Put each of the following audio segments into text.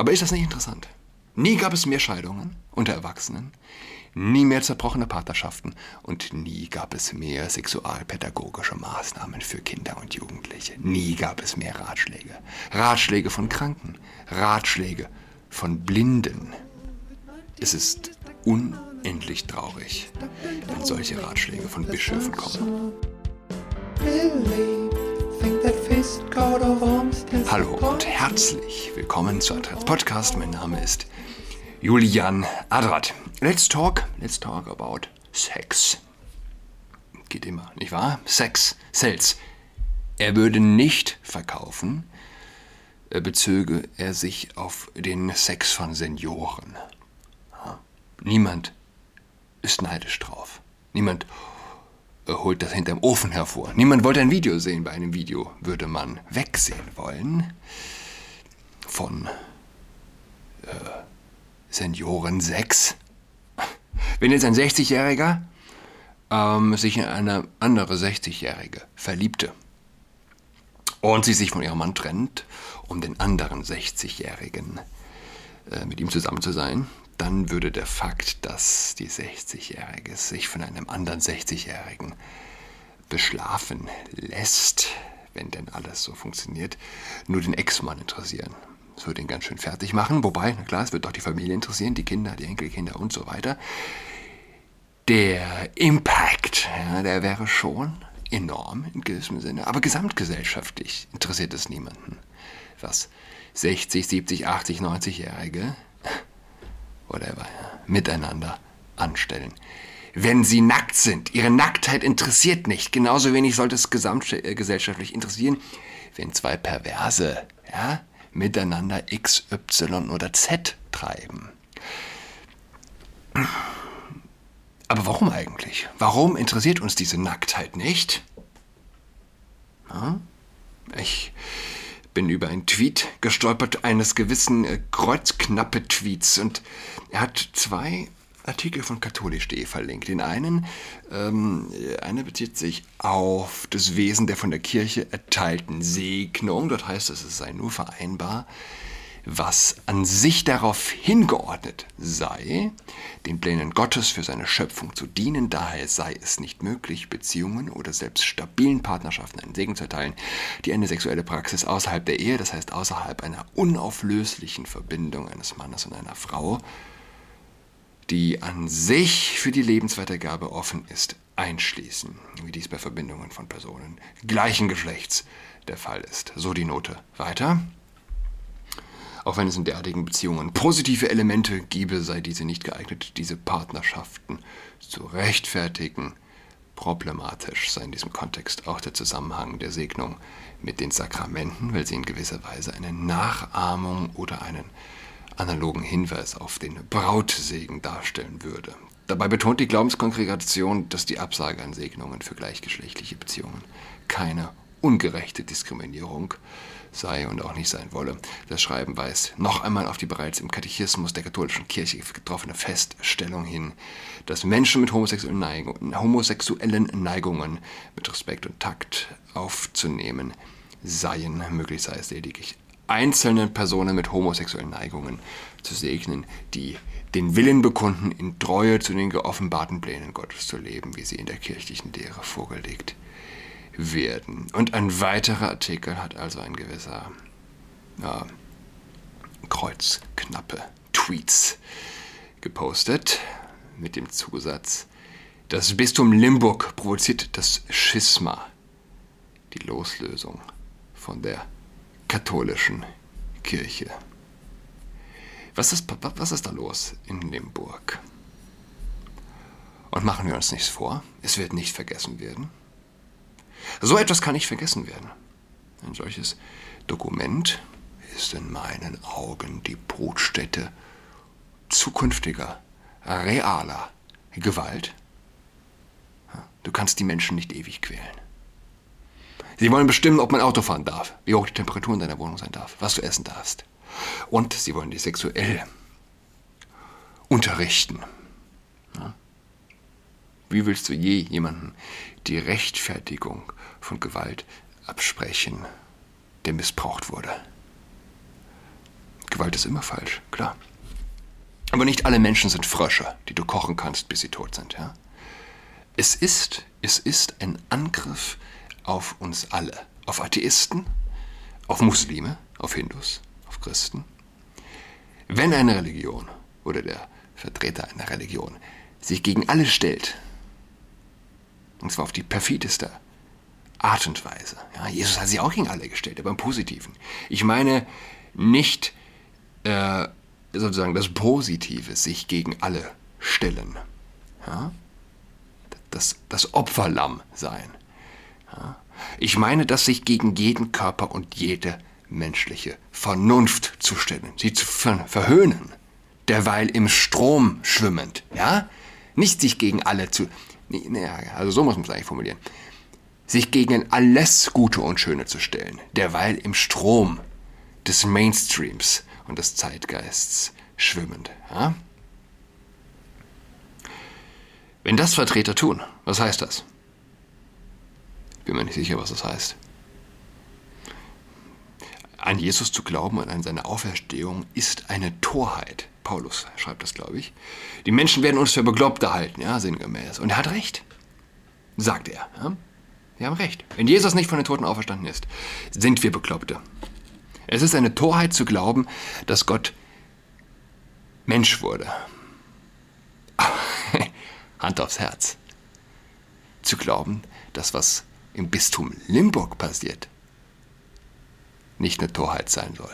Aber ist das nicht interessant? Nie gab es mehr Scheidungen unter Erwachsenen, nie mehr zerbrochene Partnerschaften und nie gab es mehr sexualpädagogische Maßnahmen für Kinder und Jugendliche. Nie gab es mehr Ratschläge. Ratschläge von Kranken, Ratschläge von Blinden. Es ist unendlich traurig, wenn solche Ratschläge von Bischöfen kommen. Hallo und herzlich willkommen zu Adrats Podcast. Mein Name ist Julian Adrat. Let's talk, let's talk about Sex. Geht immer, nicht wahr? Sex, Sales. Er würde nicht verkaufen, äh, bezöge er sich auf den Sex von Senioren. Niemand ist neidisch drauf. Niemand holt das hinterm Ofen hervor. Niemand wollte ein Video sehen. Bei einem Video würde man wegsehen wollen von äh, Senioren 6. Wenn jetzt ein 60-Jähriger ähm, sich in eine andere 60-Jährige verliebte und sie sich von ihrem Mann trennt, um den anderen 60-Jährigen äh, mit ihm zusammen zu sein, dann würde der Fakt, dass die 60-Jährige sich von einem anderen 60-Jährigen beschlafen lässt, wenn denn alles so funktioniert, nur den Ex-Mann interessieren. Das würde ihn ganz schön fertig machen, wobei, na klar, es wird doch die Familie interessieren, die Kinder, die Enkelkinder und so weiter. Der Impact, ja, der wäre schon enorm in gewissem Sinne, aber gesamtgesellschaftlich interessiert es niemanden, was 60, 70, 80, 90-Jährige whatever, miteinander anstellen. Wenn sie nackt sind, ihre Nacktheit interessiert nicht. Genauso wenig sollte es gesamtgesellschaftlich interessieren, wenn zwei Perverse ja, miteinander X, Y oder Z treiben. Aber warum eigentlich? Warum interessiert uns diese Nacktheit nicht? Ja, ich bin über einen Tweet gestolpert eines gewissen äh, Kreuzknappe-Tweets und er hat zwei Artikel von katholisch.de verlinkt. Den einen, ähm, einer bezieht sich auf das Wesen der von der Kirche erteilten Segnung. Dort heißt es, es sei nur vereinbar was an sich darauf hingeordnet sei, den Plänen Gottes für seine Schöpfung zu dienen, daher sei es nicht möglich, Beziehungen oder selbst stabilen Partnerschaften einen Segen zu erteilen, die eine sexuelle Praxis außerhalb der Ehe, das heißt außerhalb einer unauflöslichen Verbindung eines Mannes und einer Frau, die an sich für die Lebensweitergabe offen ist, einschließen, wie dies bei Verbindungen von Personen gleichen Geschlechts der Fall ist. So die Note. Weiter. Auch wenn es in derartigen Beziehungen positive Elemente gebe, sei diese nicht geeignet, diese Partnerschaften zu rechtfertigen. Problematisch sei in diesem Kontext auch der Zusammenhang der Segnung mit den Sakramenten, weil sie in gewisser Weise eine Nachahmung oder einen analogen Hinweis auf den Brautsegen darstellen würde. Dabei betont die Glaubenskongregation, dass die Absage an Segnungen für gleichgeschlechtliche Beziehungen keine ungerechte Diskriminierung sei und auch nicht sein wolle. Das Schreiben weist noch einmal auf die bereits im Katechismus der katholischen Kirche getroffene Feststellung hin, dass Menschen mit homosexuellen, Neigungen, homosexuellen Neigungen mit Respekt und Takt aufzunehmen seien. Möglich sei es lediglich einzelnen Personen mit homosexuellen Neigungen zu segnen, die den Willen bekunden, in Treue zu den geoffenbarten Plänen Gottes zu leben, wie sie in der kirchlichen Lehre vorgelegt werden. Und ein weiterer Artikel hat also ein gewisser ja, Kreuzknappe Tweets gepostet mit dem Zusatz, das Bistum Limburg provoziert das Schisma, die Loslösung von der katholischen Kirche. Was ist, was ist da los in Limburg? Und machen wir uns nichts vor, es wird nicht vergessen werden. So etwas kann nicht vergessen werden. Ein solches Dokument ist in meinen Augen die Brutstätte zukünftiger, realer Gewalt. Du kannst die Menschen nicht ewig quälen. Sie wollen bestimmen, ob man Auto fahren darf, wie hoch die Temperatur in deiner Wohnung sein darf, was du essen darfst. Und sie wollen dich sexuell unterrichten. Wie willst du je jemanden die Rechtfertigung von Gewalt absprechen, der missbraucht wurde? Gewalt ist immer falsch, klar. Aber nicht alle Menschen sind Frösche, die du kochen kannst, bis sie tot sind, ja? Es ist, es ist ein Angriff auf uns alle, auf Atheisten, auf Muslime, auf Hindus, auf Christen. Wenn eine Religion oder der Vertreter einer Religion sich gegen alle stellt, und zwar auf die perfideste Art und Weise. Ja, Jesus hat sich auch gegen alle gestellt, aber im Positiven. Ich meine nicht äh, sozusagen das Positive, sich gegen alle stellen. Ja? Das, das Opferlamm sein. Ja? Ich meine, dass sich gegen jeden Körper und jede menschliche Vernunft zu stellen, sie zu ver verhöhnen, derweil im Strom schwimmend, ja? Nicht sich gegen alle zu, nee, also so muss man es eigentlich formulieren, sich gegen alles Gute und Schöne zu stellen, derweil im Strom des Mainstreams und des Zeitgeists schwimmend. Ja? Wenn das Vertreter tun, was heißt das? Bin mir nicht sicher, was das heißt. An Jesus zu glauben und an seine Auferstehung ist eine Torheit. Paulus schreibt das, glaube ich. Die Menschen werden uns für Beglaubte halten, ja, sinngemäß. Und er hat recht, sagt er. Ja? Wir haben recht. Wenn Jesus nicht von den Toten auferstanden ist, sind wir Bekloppte. Es ist eine Torheit zu glauben, dass Gott Mensch wurde. Hand aufs Herz. Zu glauben, dass was im Bistum Limburg passiert, nicht eine Torheit sein soll.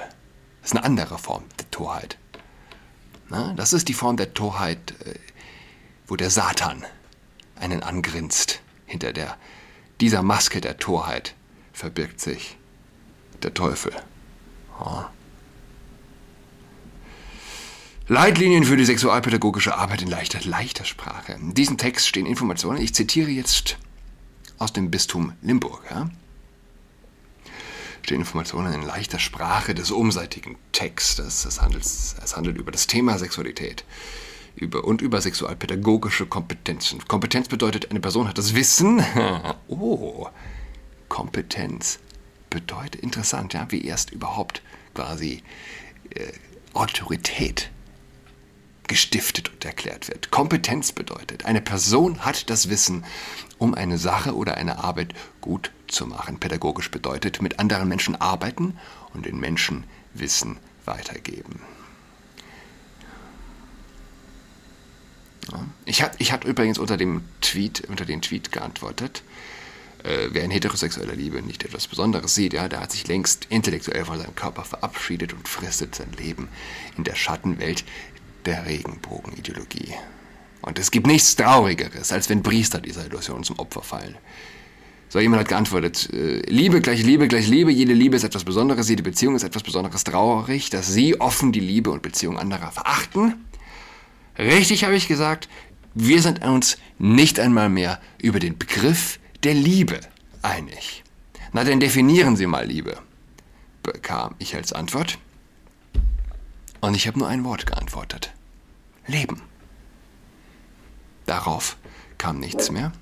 Das ist eine andere Form der Torheit. Das ist die Form der Torheit, äh, wo der Satan einen angrinst hinter der dieser Maske der Torheit verbirgt sich der Teufel. Leitlinien für die sexualpädagogische Arbeit in leichter, leichter Sprache. In diesem Text stehen Informationen. Ich zitiere jetzt aus dem Bistum Limburg. Ja? Stehen Informationen in leichter Sprache des umseitigen Textes. Es handelt, es handelt über das Thema Sexualität über, und über sexualpädagogische Kompetenzen. Kompetenz bedeutet, eine Person hat das Wissen. oh, Kompetenz bedeutet interessant, ja, wie erst überhaupt quasi äh, Autorität gestiftet und erklärt wird. Kompetenz bedeutet, eine Person hat das Wissen, um eine Sache oder eine Arbeit gut zu machen. Pädagogisch bedeutet, mit anderen Menschen arbeiten und den Menschen Wissen weitergeben. Ich hatte ich hat übrigens unter dem Tweet, unter den Tweet geantwortet, äh, wer in heterosexueller Liebe nicht etwas Besonderes sieht, ja, der hat sich längst intellektuell von seinem Körper verabschiedet und fristet sein Leben in der Schattenwelt der Regenbogenideologie. Und es gibt nichts Traurigeres, als wenn Priester dieser Illusion zum Opfer fallen. So, jemand hat geantwortet, äh, Liebe gleich Liebe gleich Liebe, jede Liebe ist etwas Besonderes, jede Beziehung ist etwas Besonderes traurig, dass Sie offen die Liebe und Beziehung anderer verachten Richtig habe ich gesagt, wir sind uns nicht einmal mehr über den Begriff der Liebe einig. Na, dann definieren Sie mal Liebe, bekam ich als Antwort. Und ich habe nur ein Wort geantwortet. Leben. Darauf kam nichts mehr.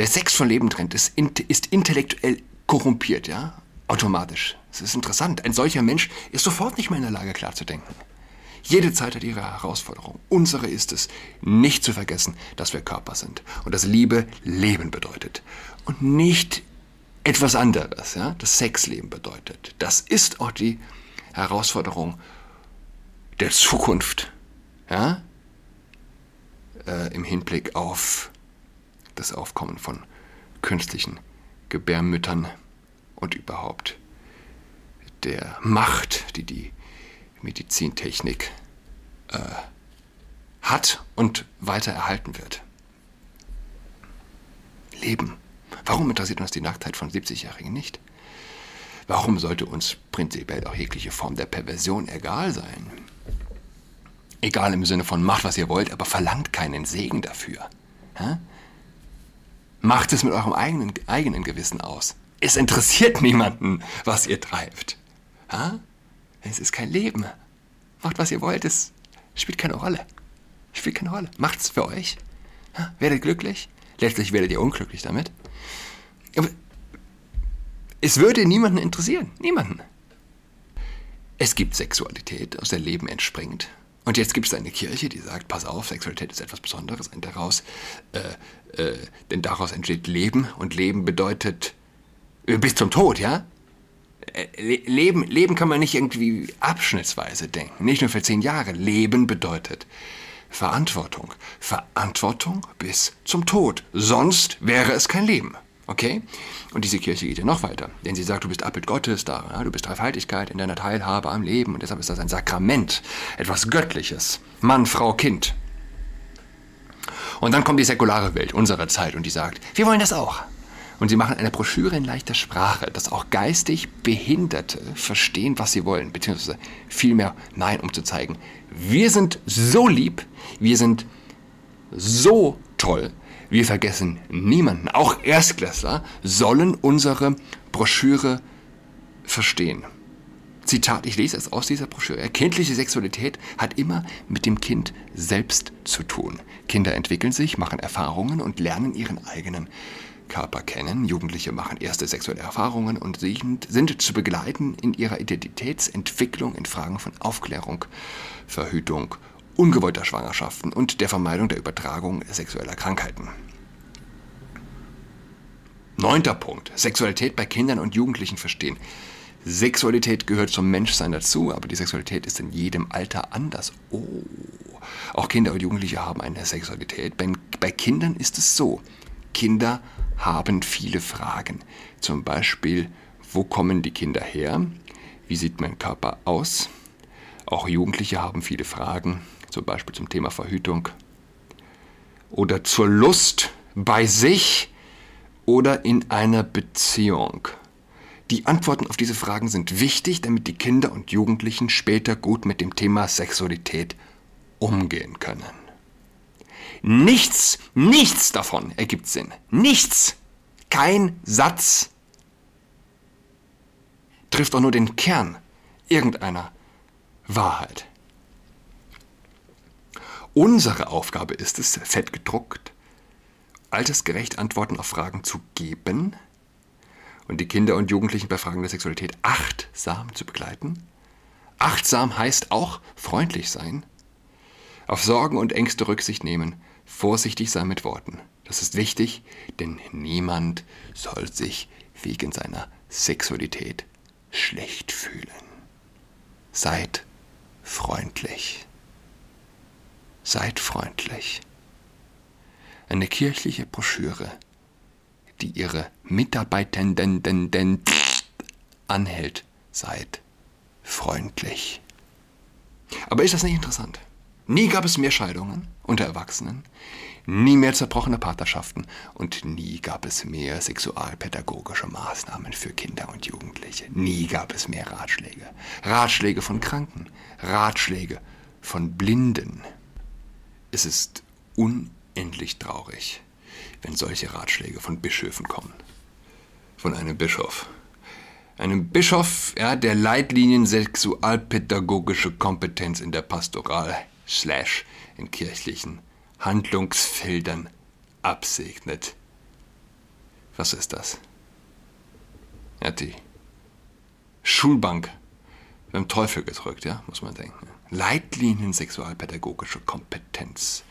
Wer Sex von Leben trennt, ist, ist intellektuell korrumpiert, ja? Automatisch. Es ist interessant. Ein solcher Mensch ist sofort nicht mehr in der Lage, klar zu denken. Jede Zeit hat ihre Herausforderung. Unsere ist es, nicht zu vergessen, dass wir Körper sind und dass Liebe Leben bedeutet und nicht etwas anderes, ja, das Sexleben bedeutet. Das ist auch die Herausforderung der Zukunft, ja, äh, im Hinblick auf das Aufkommen von künstlichen Gebärmüttern und überhaupt der Macht, die die Medizintechnik äh, hat und weiter erhalten wird. Leben. Warum interessiert uns die Nacktheit von 70-Jährigen nicht? Warum sollte uns prinzipiell auch jegliche Form der Perversion egal sein? Egal im Sinne von macht, was ihr wollt, aber verlangt keinen Segen dafür. Hä? Macht es mit eurem eigenen, eigenen Gewissen aus. Es interessiert niemanden, was ihr treibt. Hä? Es ist kein Leben. Macht, was ihr wollt. Es spielt keine Rolle. Spielt keine Rolle. Macht's für euch. Ja, werdet glücklich. Letztlich werdet ihr unglücklich damit. Aber es würde niemanden interessieren. Niemanden. Es gibt Sexualität, aus der Leben entspringt. Und jetzt gibt es eine Kirche, die sagt, pass auf, Sexualität ist etwas Besonderes, und daraus, äh, äh, denn daraus entsteht Leben und Leben bedeutet äh, bis zum Tod, ja? Äh, Leben, Leben kann man nicht irgendwie abschnittsweise denken, nicht nur für zehn Jahre. Leben bedeutet Verantwortung. Verantwortung bis zum Tod. Sonst wäre es kein Leben. Okay? Und diese Kirche geht ja noch weiter, denn sie sagt, du bist Abbild Gottes, da, ja, du bist Dreifaltigkeit in deiner Teilhabe am Leben und deshalb ist das ein Sakrament, etwas Göttliches. Mann, Frau, Kind. Und dann kommt die säkulare Welt unserer Zeit und die sagt, wir wollen das auch. Und sie machen eine Broschüre in leichter Sprache, dass auch geistig Behinderte verstehen, was sie wollen, beziehungsweise vielmehr nein, um zu zeigen, wir sind so lieb, wir sind so toll, wir vergessen niemanden. Auch Erstklässler sollen unsere Broschüre verstehen. Zitat, ich lese es aus dieser Broschüre. Kindliche Sexualität hat immer mit dem Kind selbst zu tun. Kinder entwickeln sich, machen Erfahrungen und lernen ihren eigenen Körper kennen. Jugendliche machen erste sexuelle Erfahrungen und sind, sind zu begleiten in ihrer Identitätsentwicklung in Fragen von Aufklärung, Verhütung ungewollter Schwangerschaften und der Vermeidung der Übertragung sexueller Krankheiten. Neunter Punkt. Sexualität bei Kindern und Jugendlichen verstehen. Sexualität gehört zum Menschsein dazu, aber die Sexualität ist in jedem Alter anders. Oh, auch Kinder und Jugendliche haben eine Sexualität. Bei, bei Kindern ist es so. Kinder haben viele Fragen. Zum Beispiel, wo kommen die Kinder her? Wie sieht mein Körper aus? Auch Jugendliche haben viele Fragen, zum Beispiel zum Thema Verhütung. Oder zur Lust bei sich oder in einer Beziehung. Die Antworten auf diese Fragen sind wichtig, damit die Kinder und Jugendlichen später gut mit dem Thema Sexualität umgehen können. Nichts, nichts davon ergibt Sinn. Nichts. Kein Satz trifft auch nur den Kern irgendeiner Wahrheit. Unsere Aufgabe ist es, fett gedruckt, altersgerecht Antworten auf Fragen zu geben und die Kinder und Jugendlichen bei Fragen der Sexualität achtsam zu begleiten. Achtsam heißt auch freundlich sein, auf Sorgen und Ängste Rücksicht nehmen, vorsichtig sein mit Worten. Das ist wichtig, denn niemand soll sich wegen seiner Sexualität schlecht fühlen. Seid freundlich. Seid freundlich. Eine kirchliche Broschüre, die ihre Mitarbeitenden anhält. Seid freundlich. Aber ist das nicht interessant? Nie gab es mehr Scheidungen unter Erwachsenen, nie mehr zerbrochene Partnerschaften und nie gab es mehr sexualpädagogische Maßnahmen für Kinder und Jugendliche. Nie gab es mehr Ratschläge. Ratschläge von Kranken, Ratschläge von Blinden. Es ist unendlich traurig, wenn solche Ratschläge von Bischöfen kommen. Von einem Bischof. Einem Bischof, ja, der Leitlinien sexualpädagogische Kompetenz in der Pastoral slash in kirchlichen Handlungsfeldern absegnet. Was ist das? Hat die Schulbank beim Teufel gedrückt, ja, muss man denken. Leitlinien sexualpädagogische Kompetenz.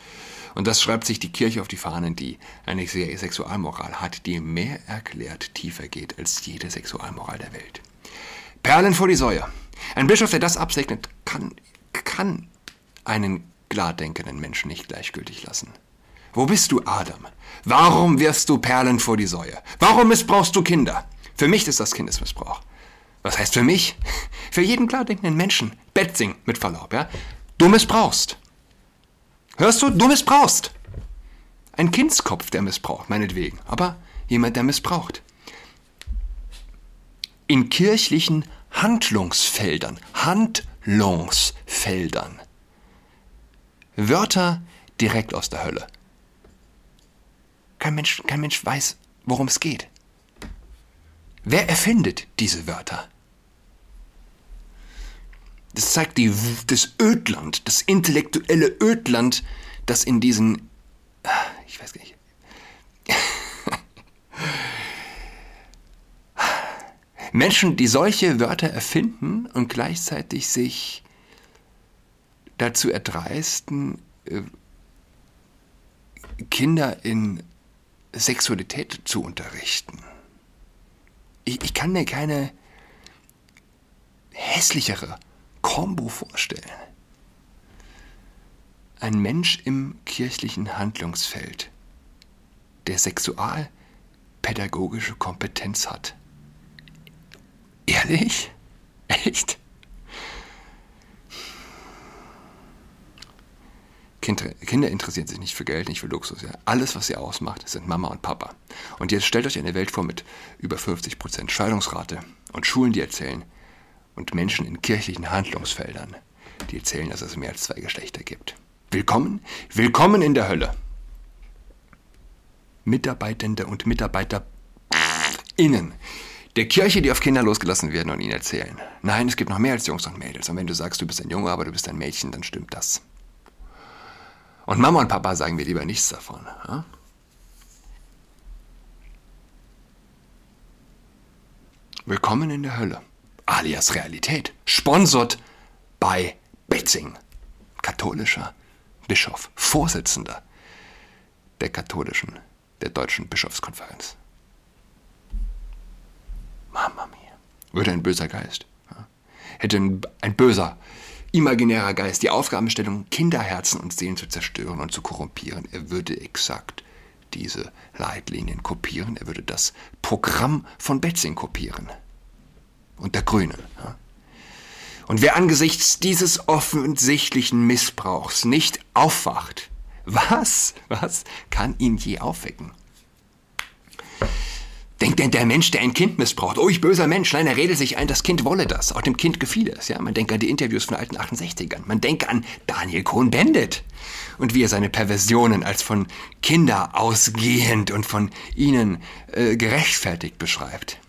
Und das schreibt sich die Kirche auf die Fahnen, die eine Sexualmoral hat, die mehr erklärt tiefer geht als jede Sexualmoral der Welt. Perlen vor die Säue. Ein Bischof, der das absegnet, kann, kann einen klar denkenden Menschen nicht gleichgültig lassen. Wo bist du, Adam? Warum wirfst du Perlen vor die Säue? Warum missbrauchst du Kinder? Für mich ist das Kindesmissbrauch. Was heißt für mich? Für jeden klar denkenden Menschen. Betzing, mit Verlaub, ja? Du missbrauchst. Hörst du? Du missbrauchst. Ein Kindskopf, der missbraucht, meinetwegen. Aber jemand, der missbraucht. In kirchlichen Handlungsfeldern, Handlungsfeldern. Wörter direkt aus der Hölle. Kein Mensch, kein Mensch weiß, worum es geht. Wer erfindet diese Wörter? Das zeigt die, das Ödland, das intellektuelle Ödland, das in diesen, ich weiß gar nicht, Menschen, die solche Wörter erfinden und gleichzeitig sich dazu erdreisten, äh, Kinder in Sexualität zu unterrichten. Ich, ich kann mir keine hässlichere Kombo vorstellen. Ein Mensch im kirchlichen Handlungsfeld, der sexualpädagogische Kompetenz hat. Ehrlich? Kinder interessieren sich nicht für Geld, nicht für Luxus. Ja. Alles, was sie ausmacht, sind Mama und Papa. Und jetzt stellt euch eine Welt vor mit über 50% Scheidungsrate und Schulen, die erzählen, und Menschen in kirchlichen Handlungsfeldern, die erzählen, dass es mehr als zwei Geschlechter gibt. Willkommen, willkommen in der Hölle. Mitarbeitende und MitarbeiterInnen der Kirche, die auf Kinder losgelassen werden und ihnen erzählen. Nein, es gibt noch mehr als Jungs und Mädels. Und wenn du sagst, du bist ein Junge, aber du bist ein Mädchen, dann stimmt das. Und Mama und Papa sagen mir lieber nichts davon. Ja? Willkommen in der Hölle alias Realität, sponsert bei Betzing, katholischer Bischof, Vorsitzender der katholischen, der deutschen Bischofskonferenz. Mama mia. Würde ein böser Geist, ja? hätte ein, ein böser, imaginärer Geist die Aufgabenstellung, Kinderherzen und Seelen zu zerstören und zu korrumpieren, er würde exakt diese Leitlinien kopieren, er würde das Programm von Betzing kopieren und der Grüne. Und wer angesichts dieses offensichtlichen Missbrauchs nicht aufwacht, was, was kann ihn je aufwecken? Denkt denn der Mensch, der ein Kind missbraucht, oh, ich böser Mensch, nein, er redet sich ein, das Kind wolle das. Auch dem Kind gefiel es. Ja? Man denkt an die Interviews von alten 68ern. Man denkt an Daniel Cohn-Bendit und wie er seine Perversionen als von Kinder ausgehend und von ihnen äh, gerechtfertigt beschreibt.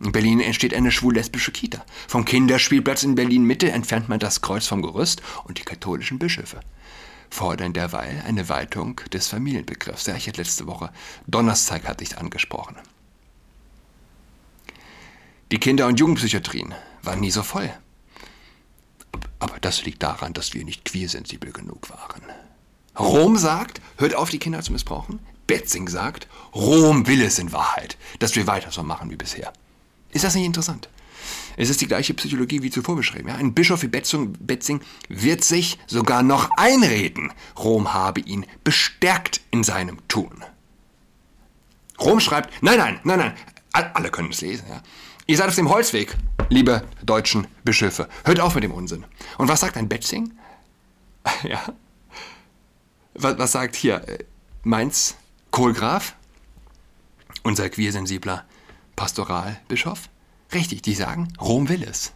In Berlin entsteht eine schwul-lesbische Kita. Vom Kinderspielplatz in Berlin-Mitte entfernt man das Kreuz vom Gerüst und die katholischen Bischöfe fordern derweil eine Weitung des Familienbegriffs. Ja, ich hatte letzte Woche, Donnerstag hatte ich angesprochen. Die Kinder- und Jugendpsychiatrien waren nie so voll. Aber das liegt daran, dass wir nicht queersensibel genug waren. Rom sagt, hört auf, die Kinder zu missbrauchen. Betzing sagt, Rom will es in Wahrheit, dass wir weiter so machen wie bisher. Ist das nicht interessant? Es ist die gleiche Psychologie wie zuvor beschrieben. Ja? Ein Bischof wie Betzing, Betzing wird sich sogar noch einreden, Rom habe ihn bestärkt in seinem Tun. Rom schreibt, nein, nein, nein, nein, alle können es lesen. Ja? Ihr seid auf dem Holzweg, liebe deutschen Bischöfe. Hört auf mit dem Unsinn. Und was sagt ein Betzing? ja. Was, was sagt hier äh, Mainz Kohlgraf? Unser queersensibler Pastoralbischof? Richtig, die sagen, Rom will es.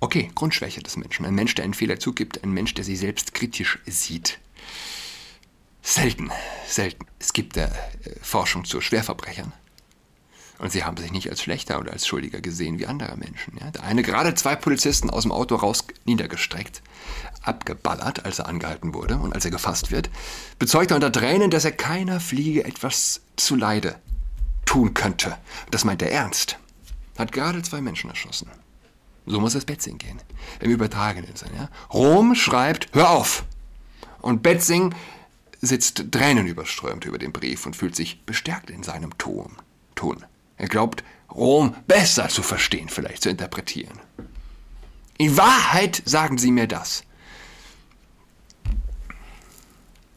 Okay, Grundschwäche des Menschen. Ein Mensch, der einen Fehler zugibt, ein Mensch, der sich selbst kritisch sieht. Selten, selten. Es gibt äh, Forschung zu Schwerverbrechern. Und sie haben sich nicht als schlechter oder als schuldiger gesehen wie andere Menschen. Ja? Der eine gerade zwei Polizisten aus dem Auto raus niedergestreckt, abgeballert, als er angehalten wurde und als er gefasst wird, bezeugt er unter Tränen, dass er keiner Fliege etwas zuleide tun könnte. Das meint er ernst. Hat gerade zwei Menschen erschossen. So muss es Betzing gehen. Im übertragenen Sinne. Ja? Rom schreibt, hör auf! Und Betzing sitzt tränenüberströmt über den Brief und fühlt sich bestärkt in seinem Ton. Ton. Er glaubt, Rom besser zu verstehen, vielleicht zu interpretieren. In Wahrheit sagen sie mir das.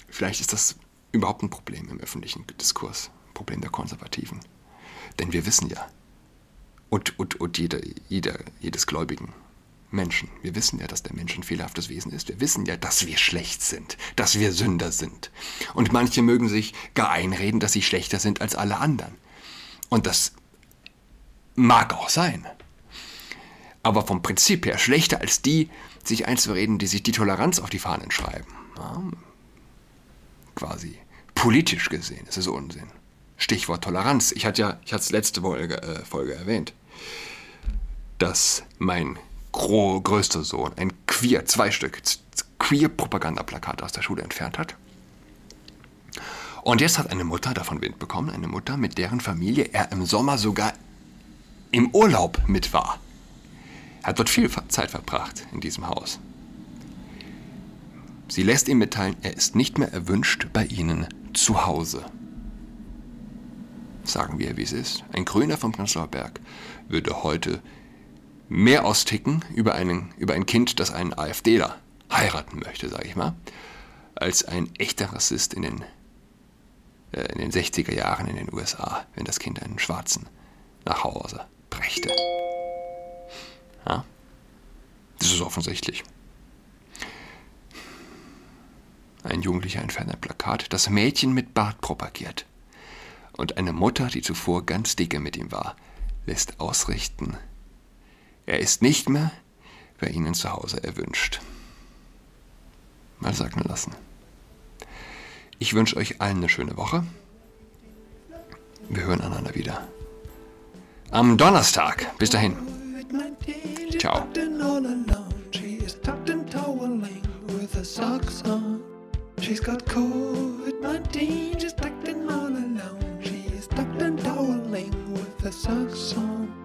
Vielleicht ist das überhaupt ein Problem im öffentlichen Diskurs. Problem der Konservativen. Denn wir wissen ja, und, und, und jeder, jeder, jedes gläubigen Menschen, wir wissen ja, dass der Mensch ein fehlerhaftes Wesen ist. Wir wissen ja, dass wir schlecht sind, dass wir Sünder sind. Und manche mögen sich gar einreden, dass sie schlechter sind als alle anderen. Und das mag auch sein. Aber vom Prinzip her schlechter als die, sich einzureden, die sich die Toleranz auf die Fahnen schreiben. Ja, quasi politisch gesehen ist es Unsinn. Stichwort Toleranz. Ich hatte ja, ich hatte es letzte Folge, äh, Folge erwähnt, dass mein größter Sohn ein queer, zwei Stück, queer Propagandaplakat aus der Schule entfernt hat. Und jetzt hat eine Mutter davon Wind bekommen, eine Mutter, mit deren Familie er im Sommer sogar im Urlaub mit war. Er hat dort viel Zeit verbracht in diesem Haus. Sie lässt ihm mitteilen, er ist nicht mehr erwünscht bei ihnen zu Hause. Sagen wir, wie es ist. Ein Grüner vom Prenzlauer Berg würde heute mehr austicken über, einen, über ein Kind, das einen AfDler heiraten möchte, sage ich mal, als ein echter Rassist in den, äh, in den 60er Jahren in den USA, wenn das Kind einen Schwarzen nach Hause brächte. Ja? Das ist offensichtlich. Ein Jugendlicher entfernt ein Plakat, das Mädchen mit Bart propagiert. Und eine Mutter, die zuvor ganz dicke mit ihm war, lässt ausrichten, er ist nicht mehr bei Ihnen zu Hause erwünscht. Mal sagen lassen. Ich wünsche euch allen eine schöne Woche. Wir hören einander wieder. Am Donnerstag. Bis dahin. Ciao. She's got COVID-19, she's acting all alone. the song.